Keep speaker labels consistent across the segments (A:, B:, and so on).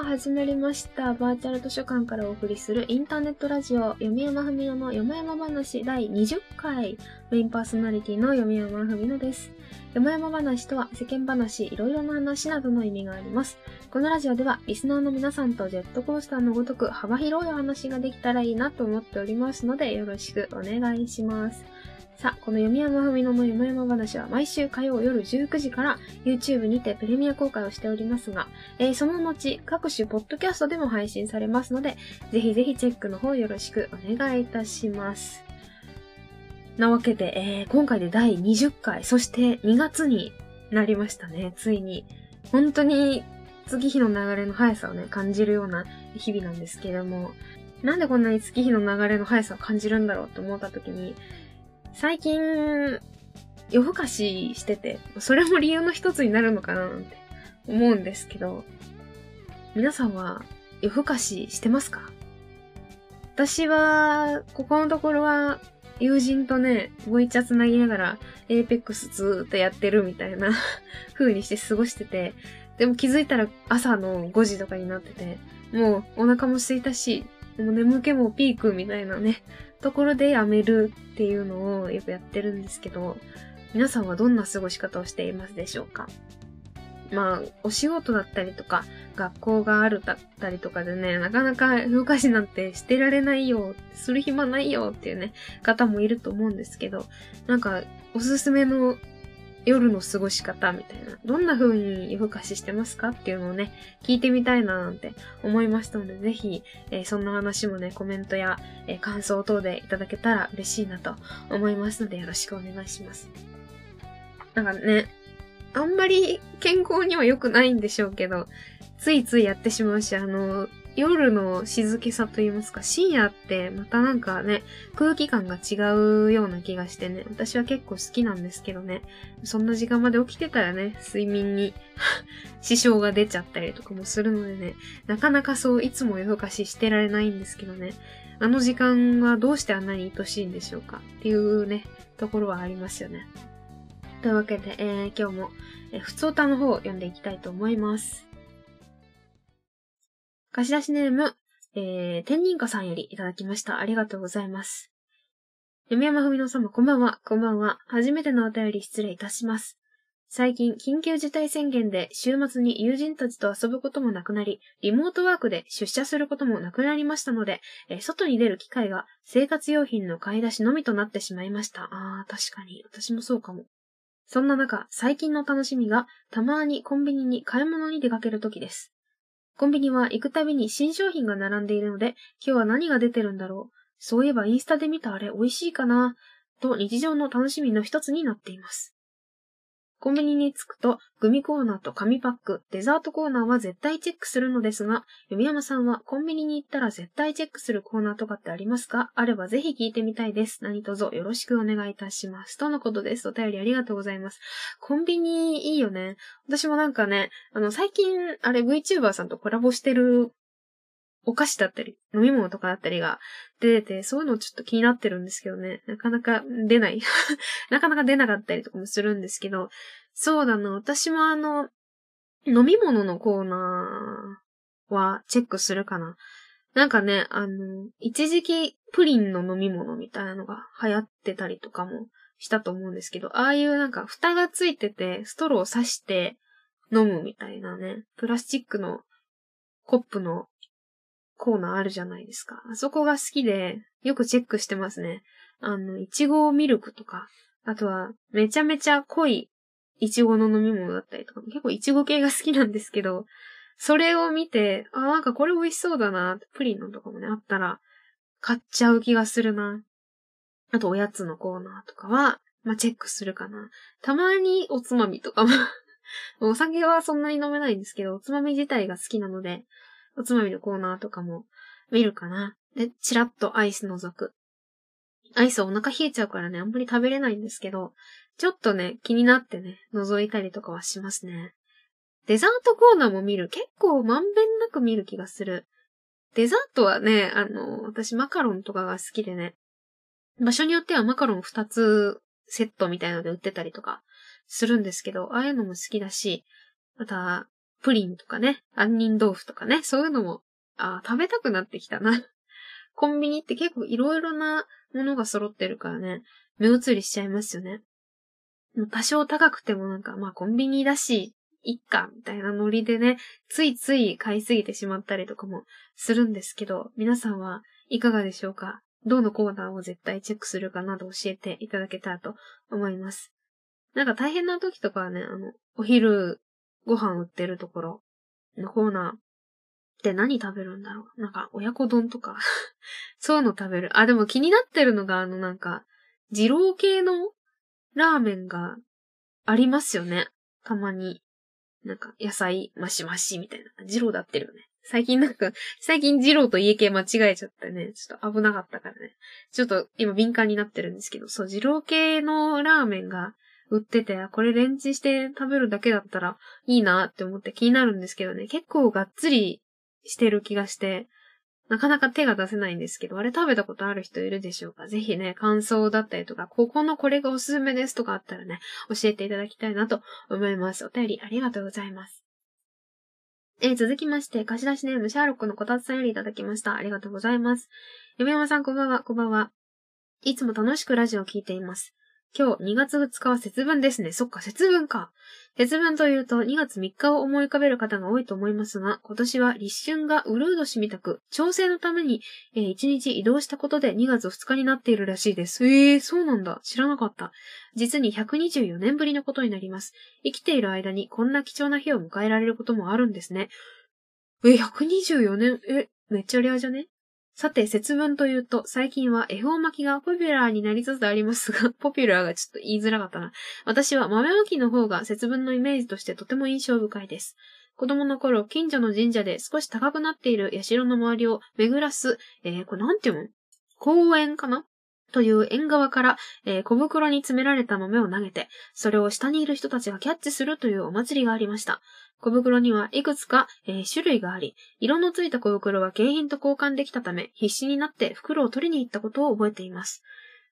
A: さあ、始まりました。バーチャル図書館からお送りするインターネットラジオ、読山文乃のよもやま話第20回。メインパーソナリティの読山文乃です。よもやま話とは世間話、いろいろな話などの意味があります。このラジオではリスナーの皆さんとジェットコースターのごとく幅広いお話ができたらいいなと思っておりますので、よろしくお願いします。さあ、この読み山文乃のよもやま話は毎週火曜夜19時から YouTube にてプレミア公開をしておりますが、えーその後、各種ポッドキャストでも配信されますので、ぜひぜひチェックの方よろしくお願いいたします。なわけで、えー今回で第20回、そして2月になりましたね、ついに。本当に月日の流れの速さをね、感じるような日々なんですけれども、なんでこんなに月日の流れの速さを感じるんだろうと思った時に、最近、夜更かししてて、それも理由の一つになるのかななんて思うんですけど、皆さんは夜更かししてますか？私は、ここのところは、友人とね、ボイチャつなぎながら、エーペックスずーっとやってるみたいな 風にして過ごしてて、でも気づいたら朝の5時とかになってて、もうお腹も空いたし、もう眠気もピークみたいなね、ところでやめるっていうのをよくやってるんですけど、皆さんはどんな過ごし方をしていますでしょうか？まあ、お仕事だったりとか、学校があるだったりとかでね、なかなか夜更かしなんてしてられないよ、する暇ないよっていうね、方もいると思うんですけど、なんか、おすすめの夜の過ごし方みたいな、どんな風に夜更かししてますかっていうのをね、聞いてみたいななんて思いましたので、ぜひ、えーそんな話もね、コメントや、えー感想等でいただけたら嬉しいなと思いますので、よろしくお願いします。なんかね、あんまり健康には良くないんでしょうけど、ついついやってしまうし、あの、夜の静けさと言いますか、深夜ってまたなんかね、空気感が違うような気がしてね、私は結構好きなんですけどね、そんな時間まで起きてたらね、睡眠に 支障が出ちゃったりとかもするのでね、なかなかそういつも夜更かししてられないんですけどね、あの時間はどうしてあんなに愛しいんでしょうかっていうね、ところはありますよね。というわけで、えー今日も、えー、ふつおたの方を読んでいきたいと思います。貸し出しネーム、えー、天人家さんよりいただきました。ありがとうございます。読山文乃様、こんばんは、こんばんは。初めてのお便り失礼いたします。最近、緊急事態宣言で週末に友人たちと遊ぶこともなくなり、リモートワークで出社することもなくなりましたので、えー外に出る機会が生活用品の買い出しのみとなってしまいました。あー、確かに。私もそうかも。そんな中、最近の楽しみが、たまにコンビニに買い物に出かけるときです。コンビニは行くたびに新商品が並んでいるので、今日は何が出てるんだろう。そういえばインスタで見たあれ美味しいかなと日常の楽しみの一つになっています。コンビニに着くと、グミコーナーと紙パック、デザートコーナーは絶対チェックするのですが、読山さんはコンビニに行ったら絶対チェックするコーナーとかってありますか？あればぜひ聞いてみたいです。何卒よろしくお願いいたします。とのことです。お便りありがとうございます。コンビニいいよね。私もなんかね、あの、最近、あれ VTuber さんとコラボしてるお菓子だったり、飲み物とかだったりが出てて、そういうのちょっと気になってるんですけどね。なかなか出ない。なかなか出なかったりとかもするんですけど、そうだな、私もあの、飲み物のコーナーはチェックするかな。なんかね、あの、一時期プリンの飲み物みたいなのが流行ってたりとかもしたと思うんですけど、ああいうなんか蓋がついてて、ストローを刺して飲むみたいなね、プラスチックのコップのコーナーあるじゃないですか。あそこが好きで、よくチェックしてますね。あの、いちごミルクとか、あとは、めちゃめちゃ濃いいちごの飲み物だったりとか、結構いちご系が好きなんですけど、それを見て、あ、なんかこれ美味しそうだな、プリンのとかもね、あったら、買っちゃう気がするな。あと、おやつのコーナーとかは、まあ、チェックするかな。たまにおつまみとかも、お酒はそんなに飲めないんですけど、おつまみ自体が好きなので、おつまみのコーナーとかも見るかな。で、チラッとアイス覗く。アイスお腹冷えちゃうからね、あんまり食べれないんですけど、ちょっとね、気になってね、覗いたりとかはしますね。デザートコーナーも見る。結構まんべんなく見る気がする。デザートはね、あの、私マカロンとかが好きでね、場所によってはマカロン2つセットみたいので売ってたりとかするんですけど、ああいうのも好きだし、また、プリンとかね、杏仁豆腐とかね、そういうのも、あ食べたくなってきたな。コンビニって結構いろいろなものが揃ってるからね、目移りしちゃいますよね。多少高くてもなんか、まあコンビニだし、いっか、みたいなノリでね、ついつい買いすぎてしまったりとかもするんですけど、皆さんはいかがでしょうか？どのコーナーを絶対チェックするかなど教えていただけたらと思います。なんか大変な時とかはね、あの、お昼ご飯売ってるところのコーナーって何食べるんだろう？なんか親子丼とか そういうの食べる。あ、でも気になってるのがあのなんか、二郎系のラーメンがありますよね。たまに。なんか、野菜マシマシみたいな。二郎だってるよね。最近なんか、最近二郎と家系間違えちゃってね、ちょっと危なかったからね。ちょっと今敏感になってるんですけど、そう、二郎系のラーメンが売ってて、これレンチして食べるだけだったらいいなって思って気になるんですけどね、結構がっつりしてる気がして、なかなか手が出せないんですけど、あれ食べたことある人いるでしょうか？ぜひね、感想だったりとか、ここのこれがおすすめですとかあったらね、教えていただきたいなと思います。お便りありがとうございます。えー、続きまして、貸し出しネームシャーロックのこたつさんよりいただきました。ありがとうございます。嫁山さんこんばんは、こんばんは。いつも楽しくラジオを聴いています。今日2月2日は節分ですね。そっか、節分か。節分というと2月3日を思い浮かべる方が多いと思いますが、今年は立春がうるう年みたく、調整のために、えー、1日移動したことで2月2日になっているらしいです。ええー、そうなんだ。知らなかった。実に124年ぶりのことになります。生きている間にこんな貴重な日を迎えられることもあるんですね。え、124年、え、めっちゃレアじゃね？さて、節分というと、最近は恵方巻きがポピュラーになりつつありますが、ポピュラーがちょっと言いづらかったな。私は豆巻きの方が節分のイメージとしてとても印象深いです。子供の頃、近所の神社で少し高くなっている社の周りを巡らす、えー、これなんていうの公園かな？という縁側から、えー、小袋に詰められた豆を投げて、それを下にいる人たちがキャッチするというお祭りがありました。小袋にはいくつか、えー、種類があり、色のついた小袋は景品と交換できたため、必死になって袋を取りに行ったことを覚えています。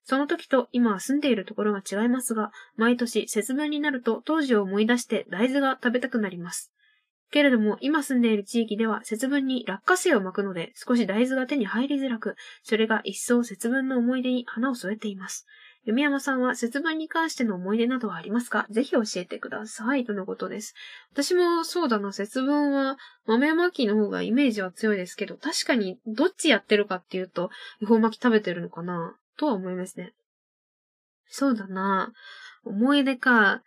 A: その時と今は住んでいるところは違いますが、毎年節分になると当時を思い出して大豆が食べたくなります。けれども、今住んでいる地域では節分に落花生を巻くので、少し大豆が手に入りづらく、それが一層節分の思い出に花を添えています。弓山さんは節分に関しての思い出などはありますか？ぜひ教えてください。とのことです。私もそうだな、節分は豆巻きの方がイメージは強いですけど、確かにどっちやってるかっていうと、恵方巻き食べてるのかなとは思いますね。そうだな。思い出か。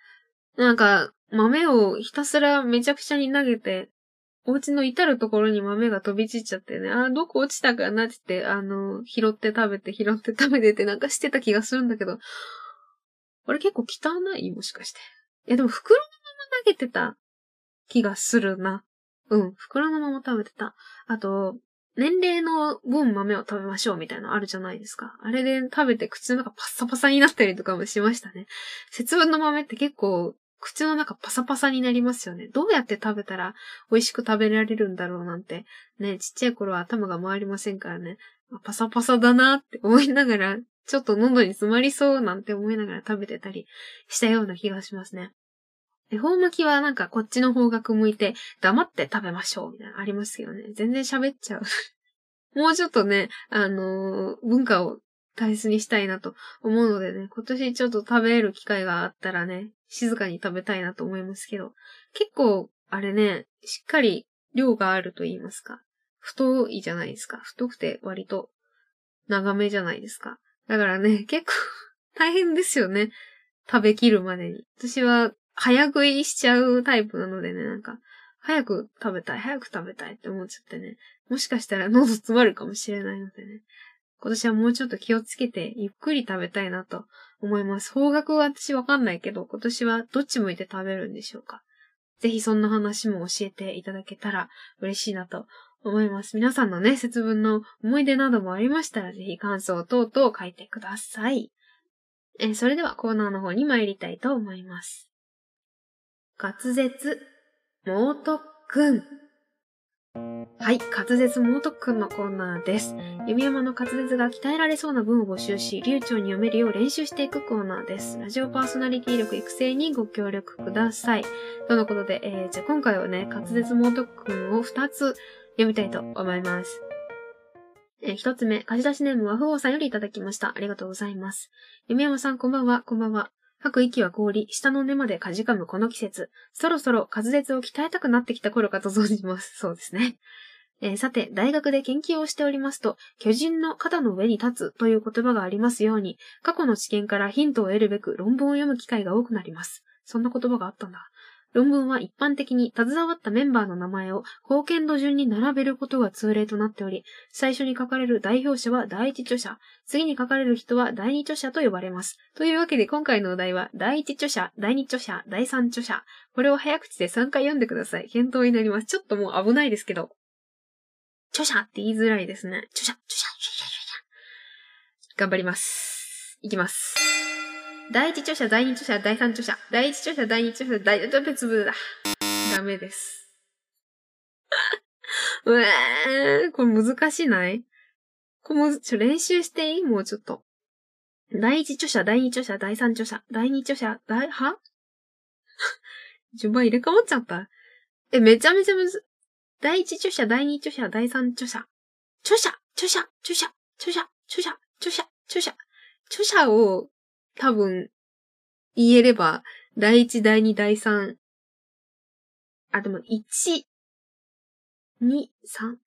A: なんか、豆をひたすらめちゃくちゃに投げて、お家の至るところに豆が飛び散っちゃってね、あ、どこ落ちたかなって、あの、拾って食べて、拾って食べてってなんかしてた気がするんだけど、あれ結構汚い？もしかして。いやでも袋のまま投げてた気がするな。うん、袋のまま食べてた。あと、年齢の分豆を食べましょうみたいなのあるじゃないですか。あれで食べて口の中パッサパサになったりとかもしましたね。節分の豆って結構口の中パサパサになりますよね。どうやって食べたら美味しく食べられるんだろうなんて。ね、ちっちゃい頃は頭が回りませんからね。パサパサだなって思いながら、ちょっと喉に詰まりそうなんて思いながら食べてたりしたような気がしますね。恵方巻きはなんかこっちの方角向いて黙って食べましょうみたいなありますけどね。全然喋っちゃう。もうちょっとね、あのー、文化を大切にしたいなと思うのでね、今年ちょっと食べる機会があったらね、静かに食べたいなと思いますけど、結構、あれね、しっかり量があると言いますか。太いじゃないですか。太くて割と長めじゃないですか。だからね、結構 大変ですよね。食べきるまでに。私は早食いしちゃうタイプなのでね、なんか、早く食べたい、早く食べたいって思っちゃってね。もしかしたら喉詰まるかもしれないのでね。今年はもうちょっと気をつけて、ゆっくり食べたいなと思います。方角は私わかんないけど、今年はどっち向いて食べるんでしょうか？ぜひそんな話も教えていただけたら嬉しいなと思います。皆さんのね、節分の思い出などもありましたら、ぜひ感想等々書いてください。えそれではコーナーの方に参りたいと思います。滑舌、猛特訓。はい、滑舌猛特訓のコーナーです。弓山の滑舌が鍛えられそうな文を募集し、流暢に読めるよう練習していくコーナーです。ラジオパーソナリティ力育成にご協力ください。とのことで、えー、じゃあ今回はね、滑舌猛特訓を2つ読みたいと思います。えー、1つ目、貸し出しネーム和風王さんよりいただきました。ありがとうございます。弓山さんこんばんは、こんばんは。吐く息は氷、下の根までかじかむこの季節。そろそろ滑舌を鍛えたくなってきた頃かと存じます。そうですね。えー、さて、大学で研究をしておりますと、巨人の肩の上に立つという言葉がありますように、過去の知見からヒントを得るべく論文を読む機会が多くなります。そんな言葉があったんだ。論文は一般的に携わったメンバーの名前を貢献度順に並べることが通例となっており、最初に書かれる代表者は第一著者、次に書かれる人は第二著者と呼ばれます。というわけで今回のお題は、第一著者、第二著者、第三著者。これを早口で3回読んでください。検討になります。ちょっともう危ないですけど。著者って言いづらいですね。著者、著者、著者、著者。頑張ります。いきます。第一著者、第二著者、第三著者。第一著者、第二著者、第、別部だ。ダメです。うえー、これ難しいない？これも、ちょ、練習していい？もうちょっと。第一著者、第二著者、第三著者、第二著者、第、は？順番入れ替わっちゃった？え、めちゃめちゃむず、第一著者、第二著者、第三著者。著者、著者、著者、著者、著者、著者、著者。著者を多分言えれば、第一、第二、第三。あ、でも、一、二、三。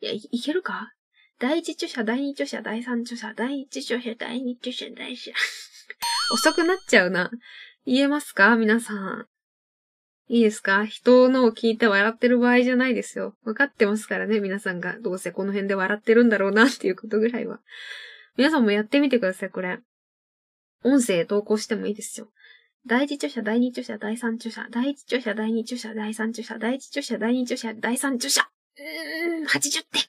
A: いや、いいけるか？第一著者、第二著者、第三著者、第一著者、第二著者、第三。遅くなっちゃうな。言えますか？皆さん。いいですか？人のを聞いて笑ってる場合じゃないですよ。わかってますからね、皆さんが。どうせこの辺で笑ってるんだろうなっていうことぐらいは。皆さんもやってみてください、これ。音声投稿してもいいですよ。第一著者、第二著者、第三著者、第一著者、第二著者、第三著者、第一著者、第二著者、第三著者。うーん、80点。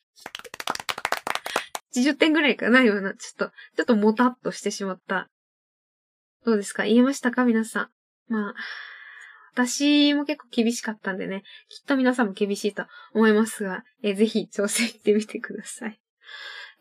A: 80点ぐらいかな、今の。ちょっと、ちょっともたっとしてしまった。どうですか？言えましたか？皆さん。まあ。私も結構厳しかったんでね、きっと皆さんも厳しいと思いますが、え、ぜひ挑戦してみてください。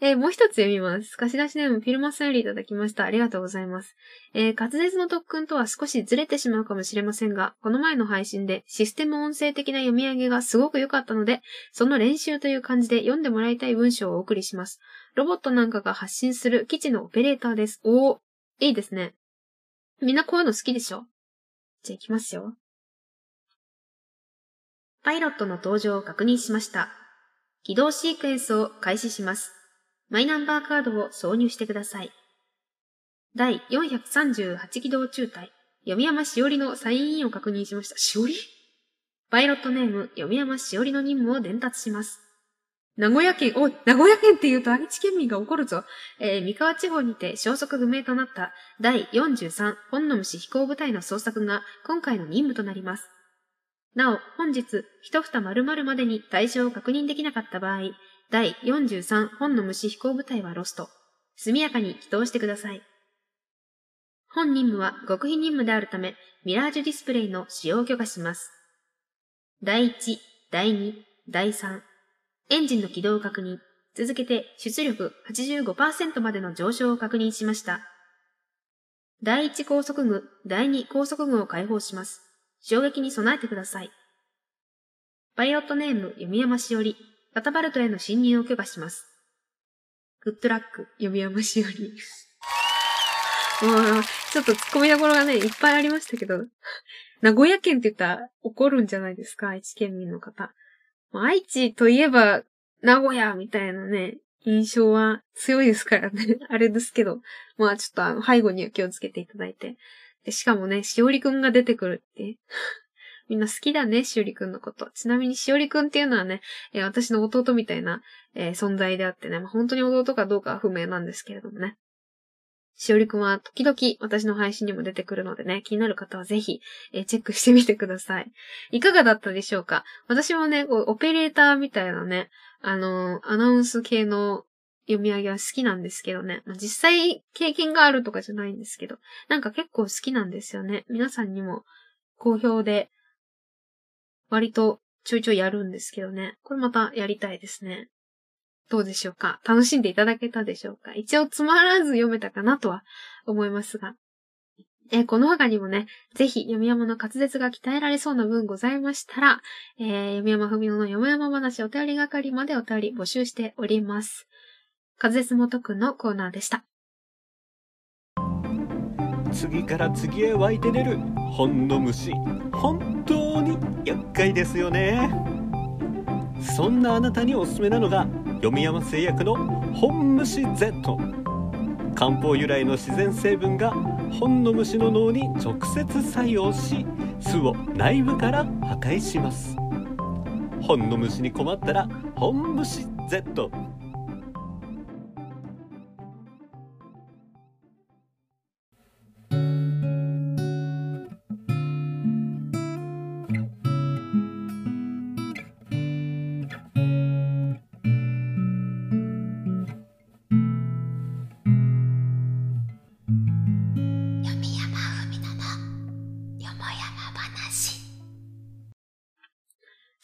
A: えー、もう一つ読みます。貸し出しネームフィルマスよりいただきました。ありがとうございます。えー、滑舌の特訓とは少しずれてしまうかもしれませんが、この前の配信でシステム音声的な読み上げがすごく良かったので、その練習という感じで読んでもらいたい文章をお送りします。ロボットなんかが発信する基地のオペレーターです。おー、いいですね。みんなこういうの好きでしょ？じゃあ行きますよ。パイロットの登場を確認しました。起動シークエンスを開始します。マイナンバーカードを挿入してください。第438起動中隊、読山しおりのサインインを確認しました。しおり？パイロットネーム、読山しおりの任務を伝達します。名古屋県、おい、名古屋県って言うと愛知県民が怒るぞ。えー、三河地方にて消息不明となった第43本の虫飛行部隊の捜索が今回の任務となります。なお、本日、一蓋〇〇までに対象を確認できなかった場合、第43本の虫飛行部隊はロスト。速やかに起動してください。本任務は極秘任務であるため、ミラージュディスプレイの使用許可します。第1、第2、第3、エンジンの起動を確認。続けて出力85%までの上昇を確認しました。第1高速具、第2高速具を解放します。衝撃に備えてください。パイロットネーム、読山しおり、カタパルトへの侵入を許可します。グッドラック、読み山しおり。もう、ちょっと突っ込みどころがね、いっぱいありましたけど、名古屋県って言ったら怒るんじゃないですか、愛知県民の方。愛知といえば、名古屋みたいなね、印象は強いですからね。あれですけど。まあちょっとあの、背後には気をつけていただいて。で、しかもね、しおりくんが出てくるって。みんな好きだね、しおりくんのこと。ちなみにしおりくんっていうのはね、えー、私の弟みたいな、えー、存在であってね、まあ、本当に弟かどうかは不明なんですけれどもね。しおりくんは時々私の配信にも出てくるのでね、気になる方はぜひ、えー、チェックしてみてください。いかがだったでしょうか？私もね、こうオペレーターみたいなね、あのー、アナウンス系の読み上げは好きなんですけどね。まあ、実際経験があるとかじゃないんですけど、なんか結構好きなんですよね。皆さんにも好評で、割とちょいちょいやるんですけどね。これまたやりたいですね。どうでしょうか？楽しんでいただけたでしょうか？一応つまらず読めたかなとは思いますが。え、この他にもね、ぜひ、読み山の滑舌が鍛えられそうな文ございましたら、えー、読み山ふみのの読み山話お便り係までお便り募集しております。滑舌元くんのコーナーでした。
B: 次から次へ湧いて出る本の虫。本当に厄介ですよね。そんなあなたにおすすめなのが読山製薬の本虫 Z 漢方由来の自然成分が本の虫の脳に直接作用し巣を内部から破壊します。本の虫に困ったら本虫 Z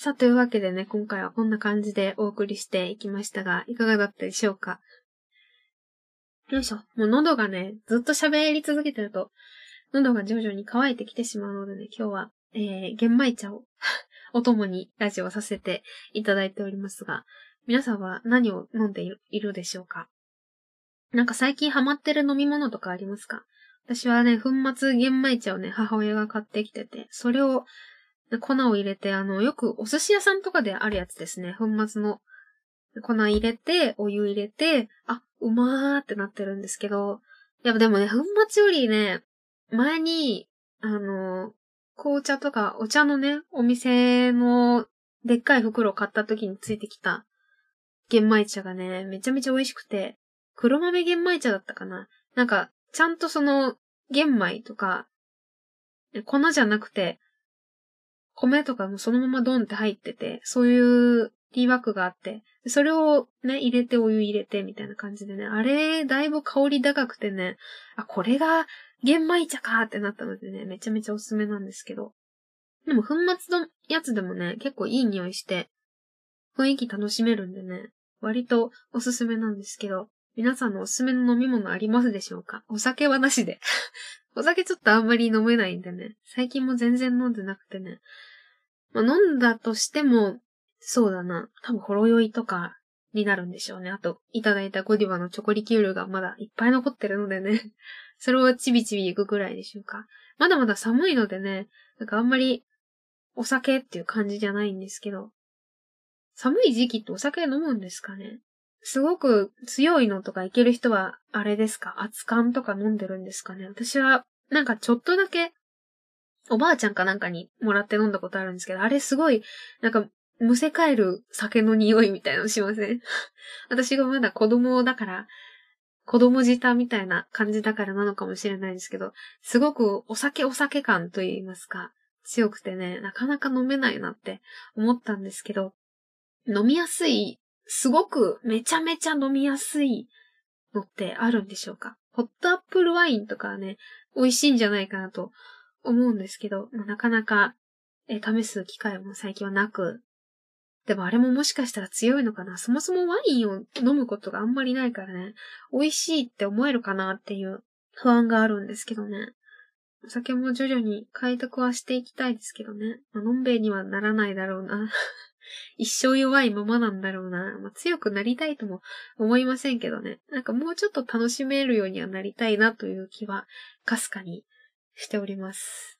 A: さあ、というわけでね、今回はこんな感じでお送りしていきましたが、いかがだったでしょうか？よいしょ。もう喉がね、ずっと喋り続けてると、喉が徐々に乾いてきてしまうのでね、今日は、えー、玄米茶を お供にラジオさせていただいておりますが、皆さんは何を飲んでいるでしょうか？なんか最近ハマってる飲み物とかありますか？私はね、粉末玄米茶をね、母親が買ってきてて、それをで粉を入れて、あの、よくお寿司屋さんとかであるやつですね。粉末の粉入れて、お湯入れて、あ、うまーってなってるんですけど、やでもね、粉末よりね、前に、あの、紅茶とかお茶のね、お店のでっかい袋を買った時についてきた玄米茶がね、めちゃめちゃ美味しくて、黒豆玄米茶だったかななんか、ちゃんとその、玄米とか、粉じゃなくて、米とかもそのままドンって入ってて、そういうティーバッグがあって、それをね、入れてお湯入れてみたいな感じでね、あれ、だいぶ香り高くてね、あ、これが玄米茶かってなったのでね、めちゃめちゃおすすめなんですけど。でも粉末のやつでもね、結構いい匂いして、雰囲気楽しめるんでね、割とおすすめなんですけど、皆さんのおすすめの飲み物ありますでしょうか？お酒はなしでお酒ちょっとあんまり飲めないんでね。最近も全然飲んでなくてね。まあ、飲んだとしても、そうだな。多分ほろ酔いとかになるんでしょうね。あと、いただいたゴディバのチョコリキュールがまだいっぱい残ってるのでね。それをちびちび行くくらいでしょうか。まだまだ寒いのでね、なんかあんまりお酒っていう感じじゃないんですけど。寒い時期ってお酒飲むんですかね？すごく強いのとかいける人は、あれですか？熱燗とか飲んでるんですかね？私は、なんかちょっとだけ、おばあちゃんかなんかにもらって飲んだことあるんですけど、あれすごい、なんか、むせ返る酒の匂いみたいなのしません？私がまだ子供だから、子供舌みたいな感じだからなのかもしれないんですけど、すごくお酒お酒感と言いますか、強くてね、なかなか飲めないなって思ったんですけど、飲みやすいすごくめちゃめちゃ飲みやすいのってあるんでしょうか？ホットアップルワインとかはね、美味しいんじゃないかなと思うんですけど、まあ、なかなかえ試す機会も最近はなく、でもあれももしかしたら強いのかな？そもそもワインを飲むことがあんまりないからね、美味しいって思えるかなっていう不安があるんですけどね。お酒も徐々に開拓はしていきたいですけどね。まあのんべいにはならないだろうな。一生弱いままなんだろうな。まあ、強くなりたいとも思いませんけどね。なんかもうちょっと楽しめるようにはなりたいなという気は、かすかにしております。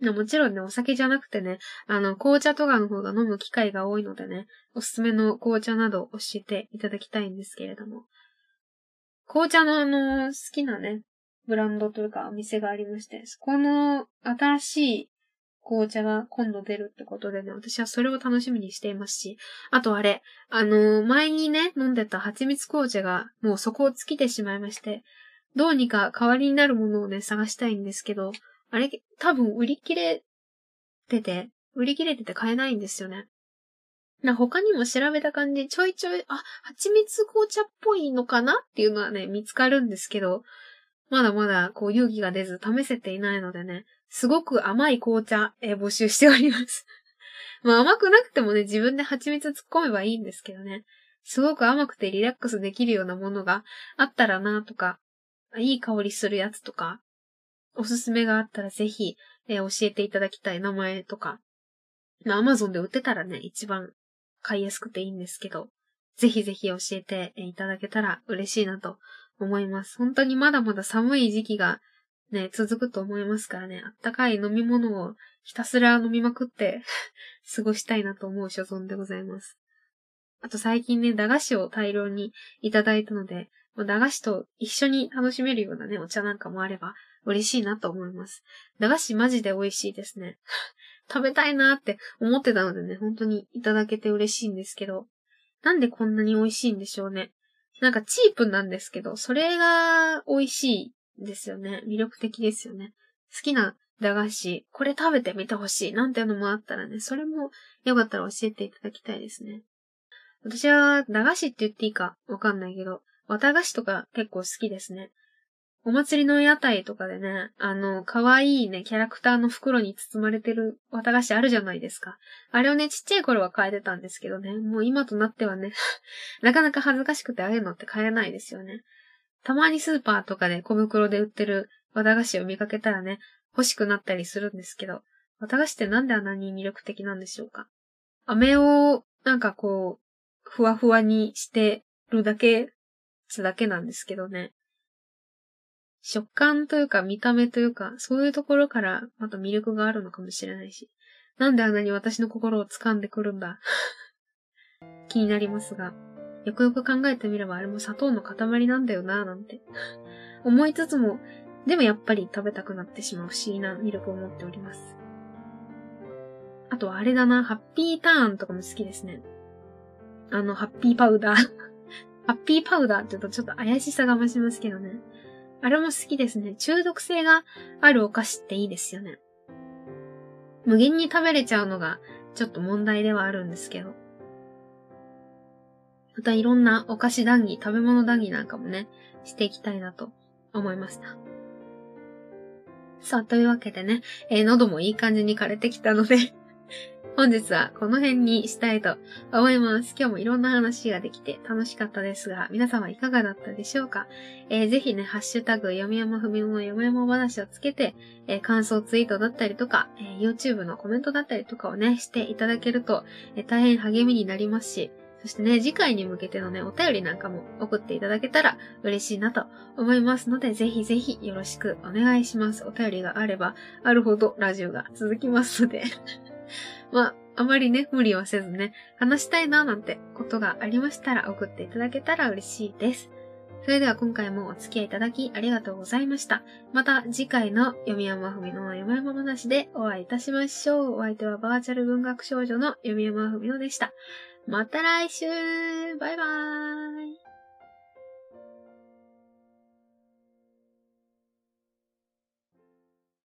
A: もちろんね、お酒じゃなくてね、あの、紅茶とかの方が飲む機会が多いのでね、おすすめの紅茶など教えていただきたいんですけれども。紅茶のあの、好きなね、ブランドというかお店がありまして、そこの新しい紅茶が今度出るってことでね、私はそれを楽しみにしていますし、あとあれ、あのー、前にね、飲んでた蜂蜜紅茶がもうそこを尽きてしまいまして、どうにか代わりになるものをね、探したいんですけど、あれ、多分売り切れてて、売り切れてて買えないんですよね。な、他にも調べた感じ、ちょいちょい、あ、蜂蜜紅茶っぽいのかなっていうのはね、見つかるんですけど、まだまだ、こう、勇気が出ず試せていないのでね、すごく甘い紅茶、えー、募集しております。まあ甘くなくてもね、自分で蜂蜜突っ込めばいいんですけどね。すごく甘くてリラックスできるようなものがあったらなとか、いい香りするやつとか、おすすめがあったらぜひ、えー、教えていただきたい名前とか、まあアマゾンで売ってたらね、一番買いやすくていいんですけど、ぜひぜひ教えていただけたら嬉しいなと思います。本当にまだまだ寒い時期がね、続くと思いますからね、あったかい飲み物をひたすら飲みまくって 過ごしたいなと思う所存でございます。あと最近ね、駄菓子を大量にいただいたので、駄菓子と一緒に楽しめるようなね、お茶なんかもあれば嬉しいなと思います。駄菓子マジで美味しいですね。食べたいなって思ってたのでね、本当にいただけて嬉しいんですけど、なんでこんなに美味しいんでしょうね。なんかチープなんですけど、それが美味しいですよね。魅力的ですよね。好きな駄菓子、これ食べてみてほしい。なんていうのもあったらね、それもよかったら教えていただきたいですね。私は駄菓子って言っていいかわかんないけど、綿菓子とか結構好きですね。お祭りの屋台とかでね、あの、可愛いね、キャラクターの袋に包まれてる綿菓子あるじゃないですか。あれをね、ちっちゃい頃は買えてたんですけどね、もう今となってはね、なかなか恥ずかしくてああいうのって買えないですよね。たまにスーパーとかで小袋で売ってる綿菓子を見かけたらね、欲しくなったりするんですけど、綿菓子ってなんであんなに魅力的なんでしょうか？飴を、なんかこう、ふわふわにしてるだけ、つだけなんですけどね。食感というか見た目というか、そういうところからまた魅力があるのかもしれないし、なんであんなに私の心を掴んでくるんだ？気になりますが、よくよく考えてみればあれも砂糖の塊なんだよなぁなんて 思いつつも、でもやっぱり食べたくなってしまう不思議な魅力を持っております。あとはあれだな、ハッピーターンとかも好きですね。あの、ハッピーパウダー ハッピーパウダーって言うとちょっと怪しさが増しますけどね。あれも好きですね。中毒性があるお菓子っていいですよね。無限に食べれちゃうのがちょっと問題ではあるんですけど。またいろんなお菓子談義、食べ物談義なんかもね、していきたいなと思いました。さあ、というわけでね、えー、喉もいい感じに枯れてきたので 本日はこの辺にしたいと思います。今日もいろんな話ができて楽しかったですが、皆様いかがだったでしょうか、えー、ぜひね、ハッシュタグ、読み山ふみの読み山話をつけて、えー、感想ツイートだったりとか、えー、YouTube のコメントだったりとかをね、していただけると、え大変励みになりますし、そしてね、次回に向けてのね、お便りなんかも送っていただけたら嬉しいなと思いますので、ぜひぜひよろしくお願いします。お便りがあれば、あるほどラジオが続きますので まあ、あまりね、無理はせずね、話したいななんてことがありましたら送っていただけたら嬉しいです。それでは今回もお付き合いいただきありがとうございました。また次回の読山ふみの読山話でお会いいたしましょう。お相手はバーチャル文学少女の読山ふみのでした。また来週。バイバーイ。